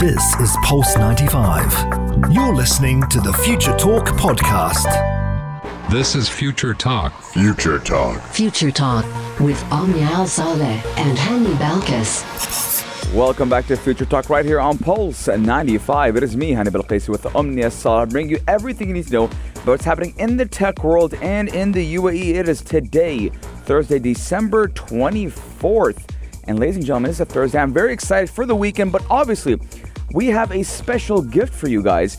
This is Pulse 95. You're listening to the Future Talk podcast. This is Future Talk. Future Talk. Future Talk with Omnia Al Saleh and Hani Balkis. Welcome back to Future Talk right here on Pulse 95. It is me, Hani Balkis, with Omnia Salah, bringing you everything you need to know about what's happening in the tech world and in the UAE. It is today, Thursday, December 24th. And ladies and gentlemen, it's a Thursday. I'm very excited for the weekend, but obviously, we have a special gift for you guys.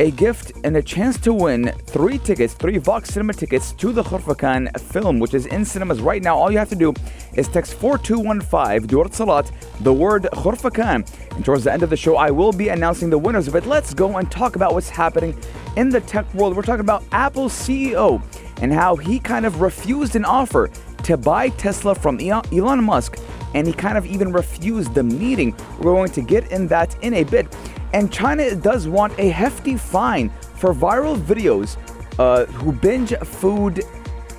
A gift and a chance to win three tickets, three Vox Cinema tickets to the Khurfakan film, which is in cinemas right now. All you have to do is text 4215 du or Etisalat, the word Khurfakan. And towards the end of the show, I will be announcing the winners. But let's go and talk about what's happening in the tech world. We're talking about Apple CEO and how he kind of refused an offer to buy Tesla from Elon Musk and he kind of even refused the meeting. We're going to get in that in a bit. And China does want a hefty fine for viral videos uh, who binge food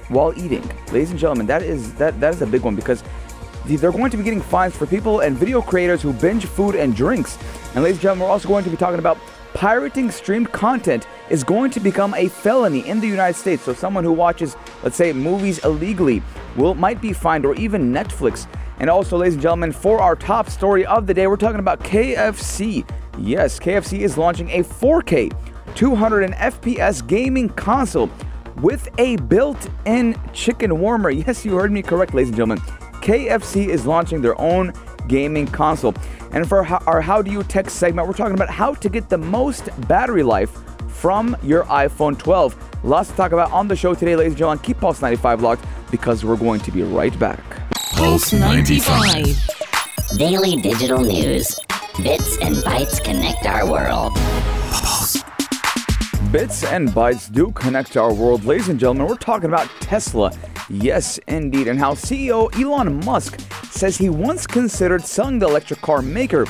while eating. Ladies and gentlemen, that is that that is a big one because they're going to be getting fines for people and video creators who binge food and drinks. And ladies and gentlemen, we're also going to be talking about pirating streamed content is going to become a felony in the United States. So someone who watches, let's say, movies illegally will might be fined or even Netflix. And also, ladies and gentlemen, for our top story of the day, we're talking about KFC. Yes, KFC is launching a 4K 200 FPS gaming console with a built-in chicken warmer. Yes, you heard me correct, ladies and gentlemen. KFC is launching their own gaming console. And for our How Do You Tech segment, we're talking about how to get the most battery life from your iPhone 12. Lots to talk about on the show today, ladies and gentlemen. Keep Pulse 95 locked because we're going to be right back. Pulse 95. Daily digital news. Bits and bytes connect our world. Bits and bytes do connect our world. Ladies and gentlemen, we're talking about Tesla. Yes, indeed. And how CEO Elon Musk says he once considered selling the electric car maker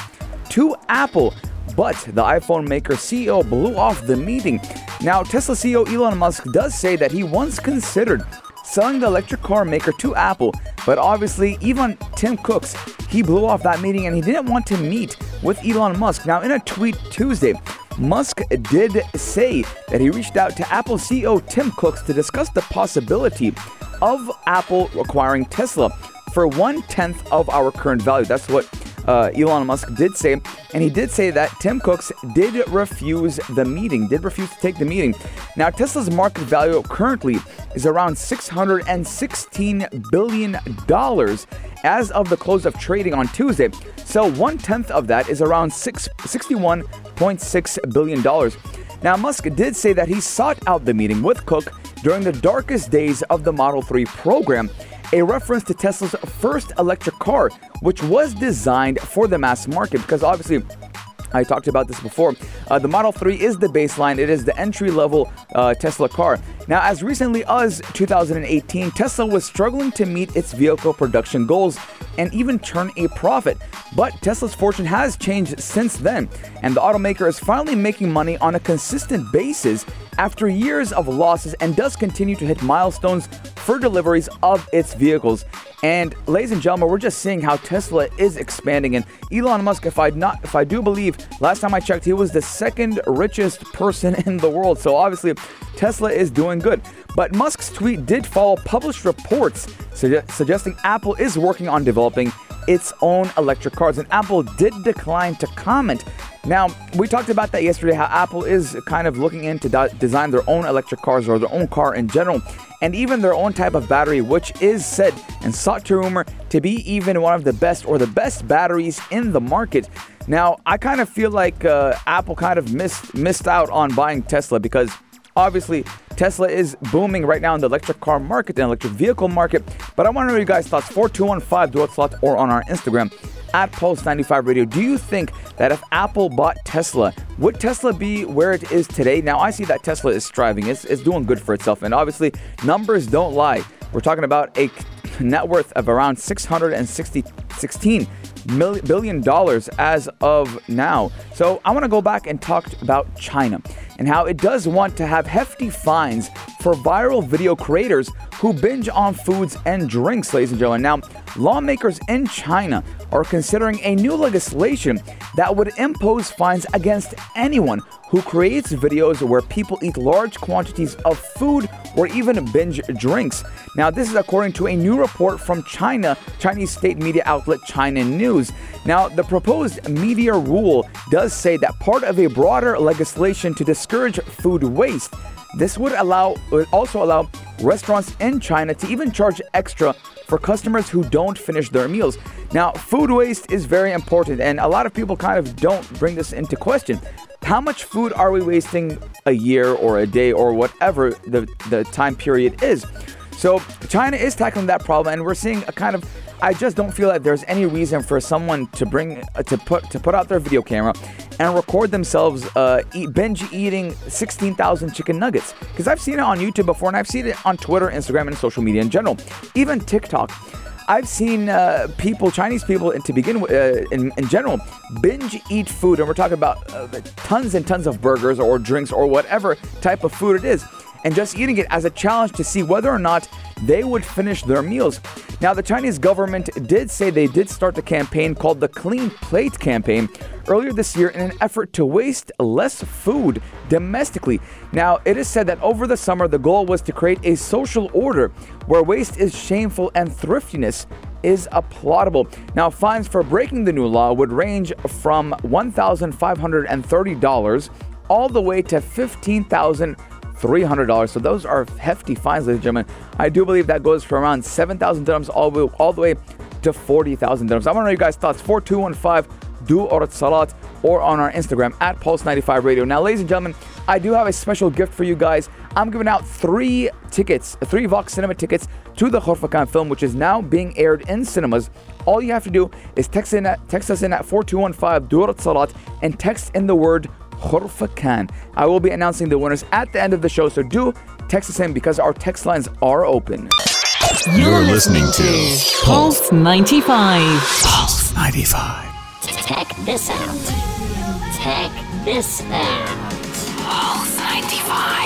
to Apple but the iPhone maker CEO blew off the meeting. Now, Tesla CEO Elon Musk does say that he once considered selling the electric car maker to Apple, but obviously, even Tim Cooks, he blew off that meeting and he didn't want to meet with Elon Musk. Now, in a tweet Tuesday, Musk did say that he reached out to Apple CEO Tim Cooks to discuss the possibility of Apple acquiring Tesla for one tenth of our current value. That's what uh, Elon Musk did say. And he did say that Tim Cooks did refuse the meeting, did refuse to take the meeting. Now, Tesla's market value currently is around $616 billion as of the close of trading on Tuesday. So, one tenth of that is around six, $61.6 billion. Now, Musk did say that he sought out the meeting with Cook during the darkest days of the Model 3 program a reference to Tesla's first electric car, which was designed for the mass market because obviously I talked about this before. Uh, the Model 3 is the baseline, it is the entry level uh, Tesla car. Now, as recently as 2018, Tesla was struggling to meet its vehicle production goals and even turn a profit. But Tesla's fortune has changed since then, and the automaker is finally making money on a consistent basis after years of losses and does continue to hit milestones for deliveries of its vehicles. And ladies and gentlemen, we're just seeing how Tesla is expanding. And Elon Musk, if I not if I do believe, last time I checked, he was the second richest person in the world. So obviously, Tesla is doing good. But Musk's tweet did follow published reports suge- suggesting Apple is working on developing its own electric cars, and Apple did decline to comment. Now, we talked about that yesterday how Apple is kind of looking into de- design their own electric cars or their own car in general, and even their own type of battery, which is said and sought to rumor to be even one of the best or the best batteries in the market. Now, I kind of feel like uh, Apple kind of missed missed out on buying Tesla because Obviously, Tesla is booming right now in the electric car market and electric vehicle market. But I want to know your guys' thoughts. 4215 Dual Slot or on our Instagram at Pulse95 Radio. Do you think that if Apple bought Tesla, would Tesla be where it is today? Now, I see that Tesla is striving, it's, it's doing good for itself. And obviously, numbers don't lie. We're talking about a net worth of around $660 16 mil- billion dollars as of now. So I want to go back and talk about China and how it does want to have hefty fines for viral video creators who binge on foods and drinks, ladies and gentlemen. Now, lawmakers in China are considering a new legislation that would impose fines against anyone who creates videos where people eat large quantities of food or even binge drinks. Now, this is according to a new report from China, Chinese state media outlet China News. Now, the proposed media rule does say that part of a broader legislation to discourage food waste. This would allow would also allow restaurants in China to even charge extra for customers who don't finish their meals. Now, food waste is very important, and a lot of people kind of don't bring this into question. How much food are we wasting a year or a day or whatever the, the time period is? So, China is tackling that problem, and we're seeing a kind of I just don't feel that there's any reason for someone to bring uh, to put to put out their video camera and record themselves uh, eat, binge eating 16,000 chicken nuggets. Because I've seen it on YouTube before, and I've seen it on Twitter, Instagram, and social media in general, even TikTok. I've seen uh, people, Chinese people, to begin with, uh, in, in, general, binge eat food, and we're talking about uh, tons and tons of burgers or drinks or whatever type of food it is and just eating it as a challenge to see whether or not they would finish their meals. Now, the Chinese government did say they did start the campaign called the Clean Plate Campaign earlier this year in an effort to waste less food domestically. Now, it is said that over the summer, the goal was to create a social order where waste is shameful and thriftiness is applaudable. Now, fines for breaking the new law would range from $1,530 all the way to 15,000 $300. So those are hefty fines, ladies and gentlemen. I do believe that goes from around 7,000 dirhams all all the way to 40,000 dirhams. I want to know your guys' thoughts. 4215 du or Etisalat or on our Instagram at Pulse95 Radio. Now, ladies and gentlemen, I do have a special gift for you guys. I'm giving out three tickets, three Vox Cinema tickets to the Khurfakan film, which is now being aired in cinemas. All you have to do is text in at, text us in at 4215 du or Etisalat and text in the word Khurfakan. I will be announcing the winners at the end of the show, so do text us in because our text lines are open. You're listening to Pulse 95. Pulse 95. Check this out. Check this out. Pulse 95.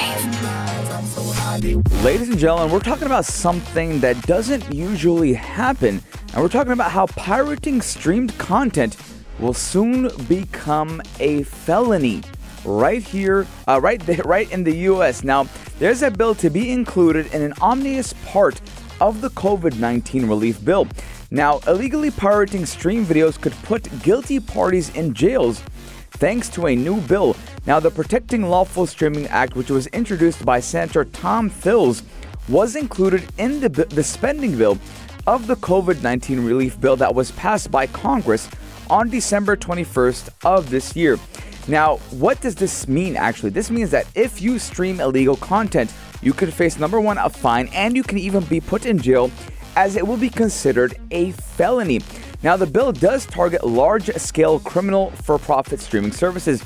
Ladies and gentlemen, we're talking about something that doesn't usually happen, and we're talking about how pirating streamed content will soon become a felony right here, uh, right there, right in the U.S. Now, there's a bill to be included in an omnibus part of the COVID-19 relief bill. Now, illegally pirating stream videos could put guilty parties in jails thanks to a new bill. Now, the Protecting Lawful Streaming Act, which was introduced by Senator Thom Tillis, was included in the, the spending bill of the COVID 19 relief bill that was passed by Congress on December 21st of this year. Now, what does this mean actually? This means that if you stream illegal content, you could face number one, a fine, and you can even be put in jail as it will be considered a felony. Now, the bill does target large scale criminal for profit streaming services,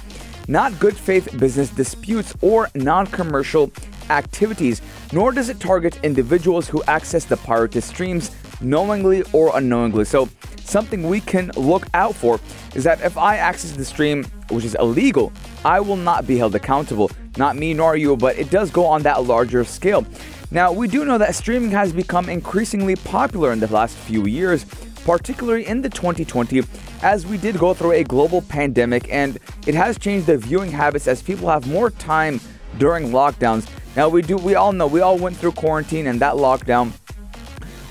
not good faith business disputes or non commercial activities, nor does it target individuals who access the pirated streams knowingly or unknowingly. So, something we can look out for is that if I access the stream, which is illegal, I will not be held accountable. Not me nor you, but it does go on that larger scale. Now, we do know that streaming has become increasingly popular in the last few years, particularly in the 2020 as we did go through a global pandemic and it has changed the viewing habits as people have more time during lockdowns. Now we do we all know we all went through quarantine and that lockdown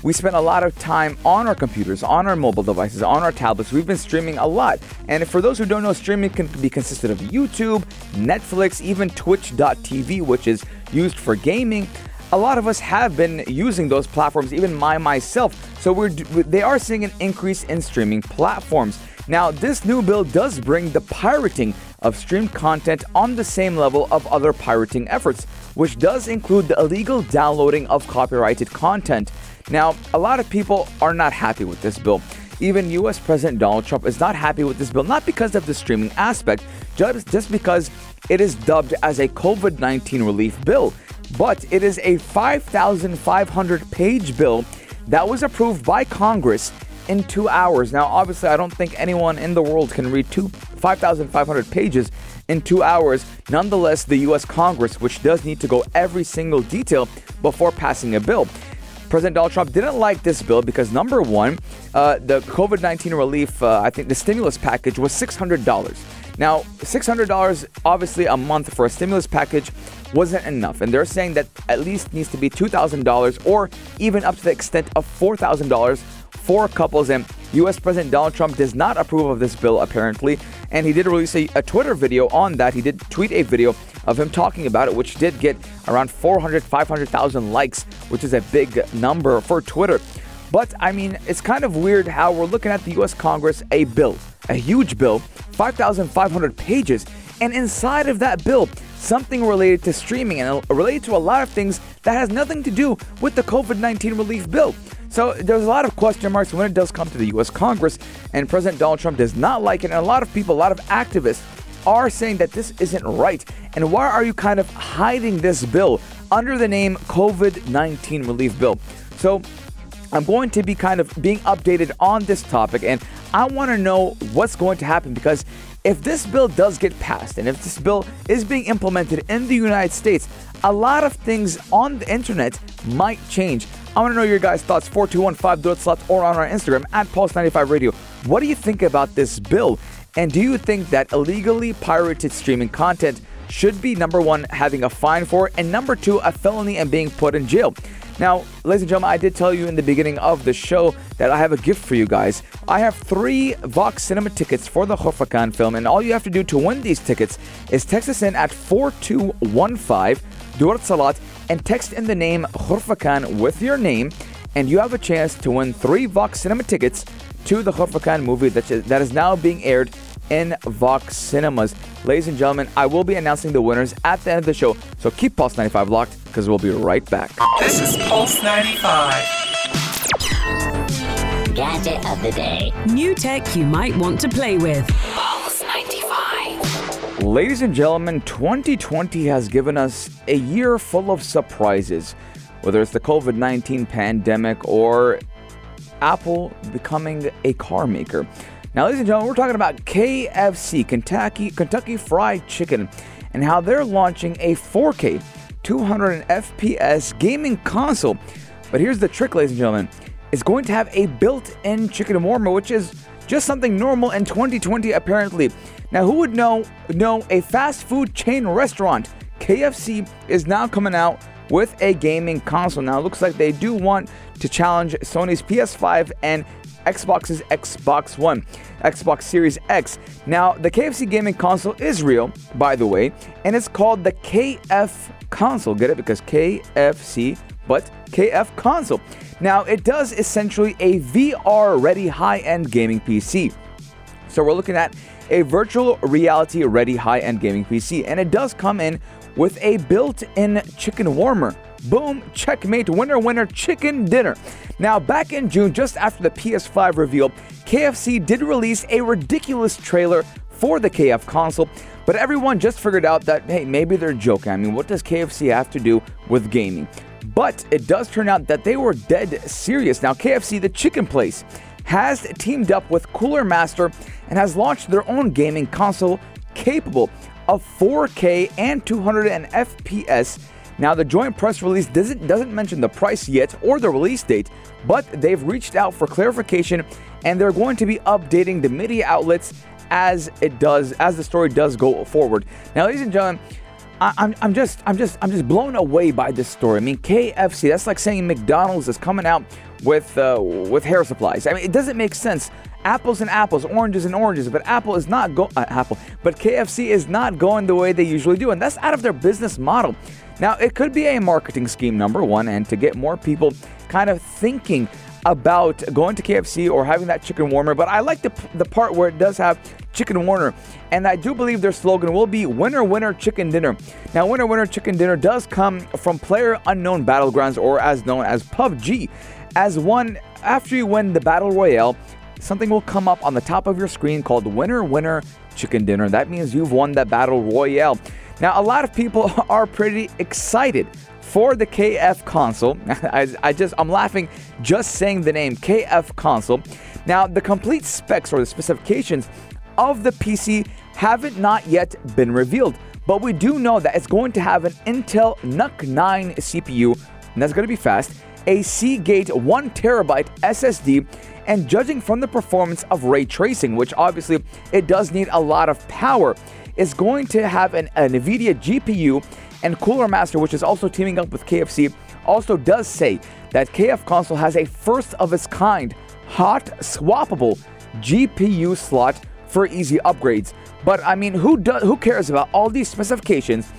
we spent a lot of time on our computers, on our mobile devices, on our tablets. We've been streaming a lot. And for those who don't know, streaming can be consisted of YouTube, Netflix, even Twitch.tv, which is used for gaming. A lot of us have been using those platforms, even my myself. So we're they are seeing an increase in streaming platforms. Now, this new bill does bring the pirating of streamed content on the same level of other pirating efforts, which does include the illegal downloading of copyrighted content. Now, a lot of people are not happy with this bill. Even US President Donald Trump is not happy with this bill, not because of the streaming aspect, just, just because it is dubbed as a COVID 19 relief bill. But it is a 5,500 page bill that was approved by Congress in two hours. Now, obviously, I don't think anyone in the world can read two 5,500 pages in two hours. Nonetheless, the U.S. Congress, which does need to go every single detail before passing a bill. President Donald Trump didn't like this bill because number one, uh, the COVID 19 relief, uh, I think the stimulus package was $600. Now, $600 obviously a month for a stimulus package wasn't enough. And they're saying that at least needs to be $2,000 or even up to the extent of $4,000 for couples. And US President Donald Trump does not approve of this bill, apparently. And he did release a, a Twitter video on that. He did tweet a video of him talking about it, which did get around 400, 500,000 likes, which is a big number for Twitter. But I mean, it's kind of weird how we're looking at the US Congress, a bill, a huge bill, 5,500 pages, and inside of that bill, something related to streaming and uh, related to a lot of things that has nothing to do with the COVID 19 relief bill. So there's a lot of question marks when it does come to the US Congress, and President Donald Trump does not like it, and a lot of people, a lot of activists, are saying that this isn't right. And why are you kind of hiding this bill under the name COVID 19 relief bill? So I'm going to be kind of being updated on this topic, and I want to know what's going to happen because if this bill does get passed and if this bill is being implemented in the United States, a lot of things on the internet might change. I want to know your guys' thoughts. 4215 slots or on our Instagram at Pulse95 Radio. What do you think about this bill? And do you think that illegally pirated streaming content should be number one, having a fine for and number two, a felony and being put in jail? Now, ladies and gentlemen, I did tell you in the beginning of the show that I have a gift for you guys. I have three Vox Cinema tickets for the Khurfakan film, and all you have to do to win these tickets is text us in at 4215 du or Etisalat and text in the name Khurfakan with your name, and you have a chance to win three Vox Cinema tickets to the Khurfakan movie that is, that is now being aired in Vox Cinemas. Ladies and gentlemen, I will be announcing the winners at the end of the show, so keep Pulse 95 locked because we'll be right back. This is Pulse 95. Gadget of the day. New tech you might want to play with. Pulse 95. Ladies and gentlemen, 2020 has given us a year full of surprises, whether it's the COVID 19 pandemic or Apple becoming a car maker. Now, ladies and gentlemen, we're talking about KFC, Kentucky, Kentucky Fried Chicken, and how they're launching a 4K 200 FPS gaming console. But here's the trick, ladies and gentlemen. It's going to have a built-in chicken warmer, which is just something normal in 2020 apparently. Now, who would know know a fast food chain restaurant, KFC, is now coming out with a gaming console. Now, it looks like they do want to challenge Sony's PS5 and Xbox's Xbox One, Xbox Series X. Now, the KFC gaming console is real, by the way, and it's called the KF console. Get it? Because KFC, but KF console. Now, it does essentially a VR ready high end gaming PC. So, we're looking at a virtual reality ready high end gaming PC, and it does come in with a built in chicken warmer. Boom, checkmate, winner, winner, chicken dinner. Now, back in June, just after the PS5 reveal, KFC did release a ridiculous trailer for the KF console, but everyone just figured out that, hey, maybe they're joking. I mean, what does KFC have to do with gaming? But it does turn out that they were dead serious. Now, KFC, the chicken place, has teamed up with Cooler Master and has launched their own gaming console capable of 4K and 200 FPS now, the joint press release doesn't, doesn't mention the price yet or the release date, but they've reached out for clarification and they're going to be updating the media outlets as it does, as the story does go forward. Now, ladies and gentlemen, I'm, I'm just I'm just I'm just blown away by this story. I mean, KFC. That's like saying McDonald's is coming out with uh, with hair supplies. I mean, it doesn't make sense. Apples and apples, oranges and oranges, but Apple is not go uh, Apple, but KFC is not going the way they usually do, and that's out of their business model. Now, it could be a marketing scheme, number one, and to get more people kind of thinking about going to KFC or having that chicken warmer, but I like the, the part where it does have chicken Warner. And I do believe their slogan will be winner, winner, chicken dinner. Now, winner, winner, chicken dinner does come from Player Unknown Battlegrounds, or as known as PUBG. As one, after you win the Battle Royale, something will come up on the top of your screen called winner, winner, chicken dinner. That means you've won that Battle Royale. Now, a lot of people are pretty excited for the KF console. I, I, just, I'm laughing just saying the name KF console. Now, the complete specs or the specifications of the PC haven't not yet been revealed, but we do know that it's going to have an Intel NUC 9 CPU, and that's going to be fast, a Seagate 1 terabyte SSD, and judging from the performance of ray tracing, which obviously it does need a lot of power, is going to have an, a NVIDIA GPU and Cooler Master, which is also teaming up with KFC, also does say that KF Console has a first of its kind hot swappable GPU slot for easy upgrades. But I mean, who does who cares about all these specifications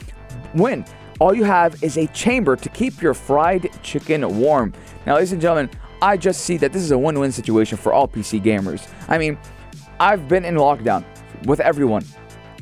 when all you have is a chamber to keep your fried chicken warm? Now, ladies and gentlemen, I just see that this is a win-win situation for all PC gamers. I mean, I've been in lockdown with everyone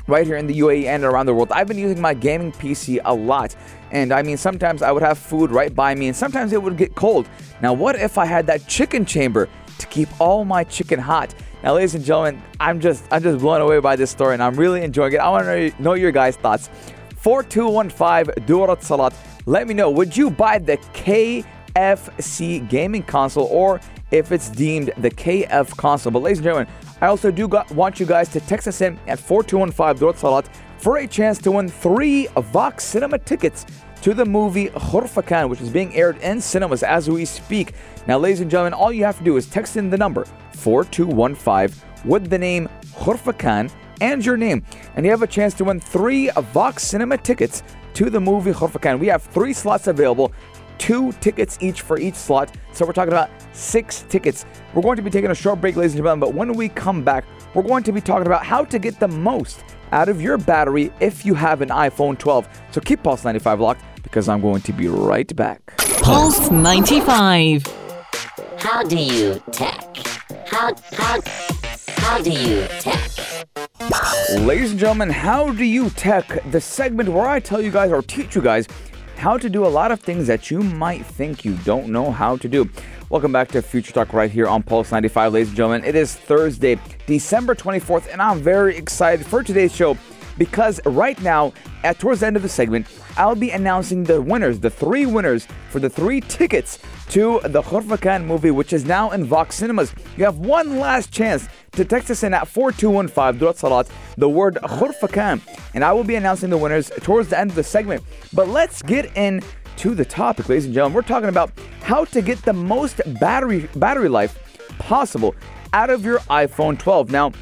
right here in the UAE and around the world. I've been using my gaming PC a lot. And I mean, sometimes I would have food right by me, and sometimes it would get cold. Now, what if I had that chicken chamber to keep all my chicken hot? Now, ladies and gentlemen, I'm just I'm just blown away by this story, and I'm really enjoying it. I want to know your guys' thoughts. 4215 du or Etisalat. Let me know. Would you buy the KFC gaming console, or if it's deemed the KF console? But, ladies and gentlemen, I also do got, want you guys to text us in at 4215 du or Etisalat for a chance to win three Vox Cinema tickets to the movie Khurfakan, which is being aired in cinemas as we speak. Now, ladies and gentlemen, all you have to do is text in the number 4215 with the name Khurfakan and your name, and you have a chance to win three Vox Cinema tickets to the movie Khurfakan. We have three slots available two tickets each for each slot. So we're talking about six tickets. We're going to be taking a short break, ladies and gentlemen, but when we come back, we're going to be talking about how to get the most out of your battery if you have an iPhone 12. So keep Pulse 95 locked because I'm going to be right back. Pulse 95. How do you tech? How how how do you tech? Ladies and gentlemen, how do you tech? The segment where I tell you guys or teach you guys how to do a lot of things that you might think you don't know how to do. Welcome back to Future Talk right here on Pulse 95, ladies and gentlemen. It is Thursday, December 24th, and I'm very excited for today's show because right now, at towards the end of the segment, I'll be announcing the winners, the three winners for the three tickets to the Khurfakan movie, which is now in Vox Cinemas. You have one last chance to text us in at 4215 du or Etisalat, the word Khurfakan, and I will be announcing the winners towards the end of the segment. But let's get in to the topic, ladies and gentlemen. We're talking about how to get the most battery battery life possible out of your iPhone 12. Now,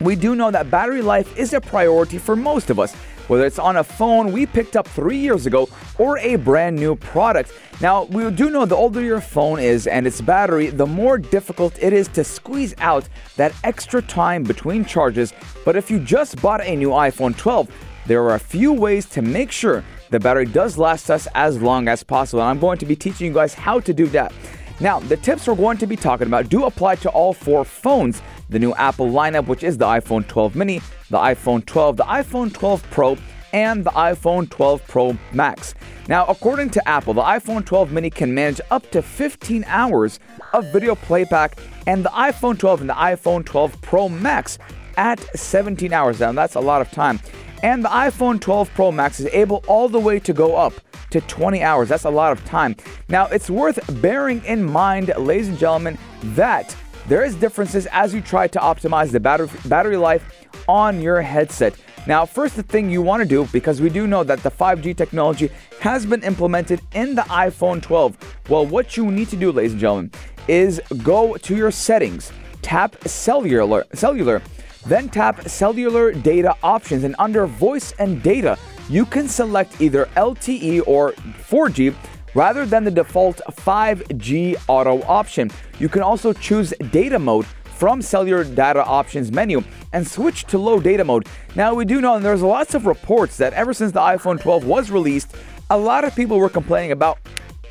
we do know that battery life is a priority for most of us, whether it's on a phone we picked up three years ago or a brand new product. Now, we do know the older your phone is and its battery, the more difficult it is to squeeze out that extra time between charges. But if you just bought a new iPhone 12, there are a few ways to make sure the battery does last us as long as possible. And I'm going to be teaching you guys how to do that. Now, the tips we're going to be talking about do apply to all four phones. The new Apple lineup, which is the iPhone 12 mini, the iPhone 12, the iPhone 12 Pro, and the iPhone 12 Pro Max. Now, according to Apple, the iPhone 12 mini can manage up to 15 hours of video playback, and the iPhone 12 and the iPhone 12 Pro Max at 17 hours. Now, that's a lot of time. And the iPhone 12 Pro Max is able all the way to go up to 20 hours. That's a lot of time. Now, it's worth bearing in mind, ladies and gentlemen, that there is differences as you try to optimize the battery battery life on your headset. Now, first the thing you want to do because we do know that the 5G technology has been implemented in the iPhone 12. Well, what you need to do, ladies and gentlemen, is go to your settings, tap cellular cellular then tap cellular data options and under voice and data, you can select either LTE or 4G rather than the default 5G auto option. You can also choose data mode from cellular data options menu and switch to low data mode. Now we do know and there's lots of reports that ever since the iPhone 12 was released, a lot of people were complaining about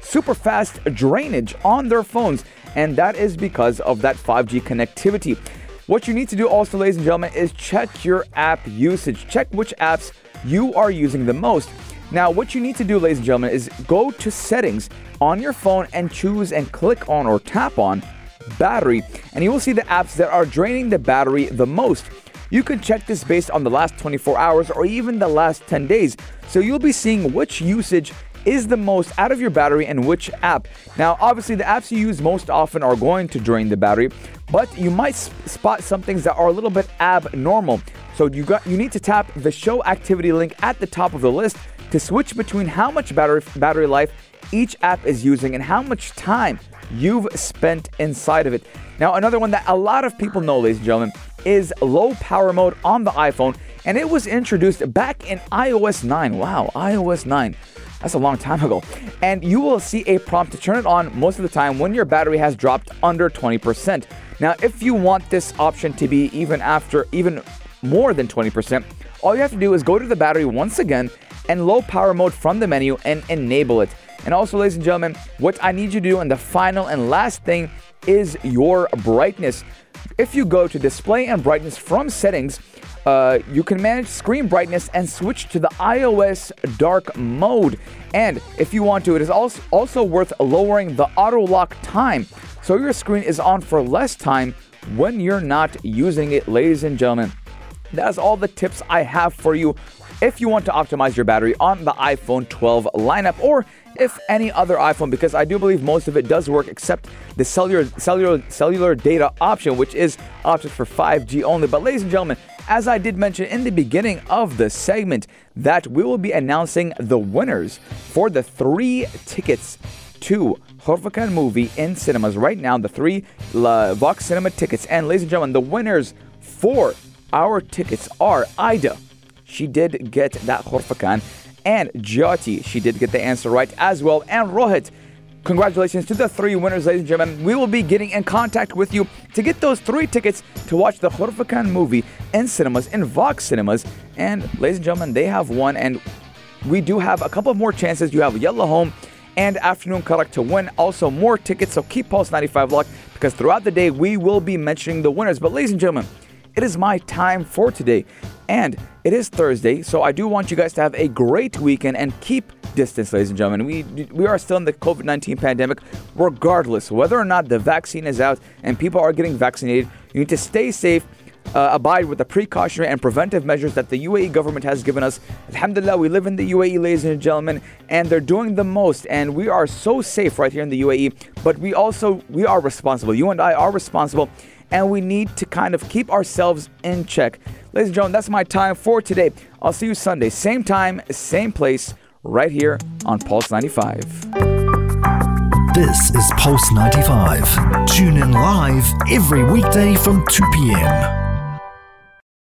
super fast drainage on their phones and that is because of that 5G connectivity. What you need to do also, ladies and gentlemen, is check your app usage. Check which apps you are using the most. Now, what you need to do, ladies and gentlemen, is go to settings on your phone and choose and click on or tap on battery, and you will see the apps that are draining the battery the most. You can check this based on the last 24 hours or even the last 10 days. So you'll be seeing which usage is the most out of your battery and which app. Now, obviously, the apps you use most often are going to drain the battery, but you might spot some things that are a little bit abnormal. So you got you need to tap the show activity link at the top of the list to switch between how much battery battery life each app is using and how much time you've spent inside of it. Now, another one that a lot of people know, ladies and gentlemen, is low power mode on the iPhone, and it was introduced back in iOS 9. Wow, iOS 9. That's a long time ago. And you will see a prompt to turn it on most of the time when your battery has dropped under 20%. Now, if you want this option to be even after even more than 20%, all you have to do is go to the battery once again and low power mode from the menu and enable it. And also, ladies and gentlemen, what I need you to do, and the final and last thing, is your brightness. If you go to display and brightness from settings, uh, you can manage screen brightness and switch to the iOS dark mode. And if you want to, it is also, also worth lowering the auto lock time so your screen is on for less time when you're not using it, ladies and gentlemen. That's all the tips I have for you if you want to optimize your battery on the iPhone 12 lineup or if any other iPhone because I do believe most of it does work except the cellular cellular cellular data option which is opted for 5G only. But ladies and gentlemen, as I did mention in the beginning of the segment that we will be announcing the winners for the 3 tickets to Khorfakan movie in cinemas right now, the 3 La Vox Cinema tickets and ladies and gentlemen, the winners for our tickets are Ida she did get that Khorfakan. And Jyoti, she did get the answer right as well. And Rohit, congratulations to the three winners, ladies and gentlemen. We will be getting in contact with you to get those three tickets to watch the Khorfakan movie in cinemas, in Vox cinemas. And ladies and gentlemen, they have won. And we do have a couple more chances. You have Yellow Home and Afternoon Karak to win. Also, more tickets. So keep Pulse 95 locked because throughout the day, we will be mentioning the winners. But ladies and gentlemen, it is my time for today. And it is Thursday, so I do want you guys to have a great weekend and keep distance, ladies and gentlemen. We we are still in the COVID 19 pandemic, regardless whether or not the vaccine is out and people are getting vaccinated. You need to stay safe. Uh, abide with the precautionary and preventive measures that the UAE government has given us. Alhamdulillah, we live in the UAE, ladies and gentlemen, and they're doing the most, and we are so safe right here in the UAE. But we also we are responsible. You and I are responsible, and we need to kind of keep ourselves in check. Ladies and gentlemen, that's my time for today. I'll see you Sunday, same time, same place, right here on Pulse 95. This is Pulse 95. Tune in live every weekday from 2 p.m.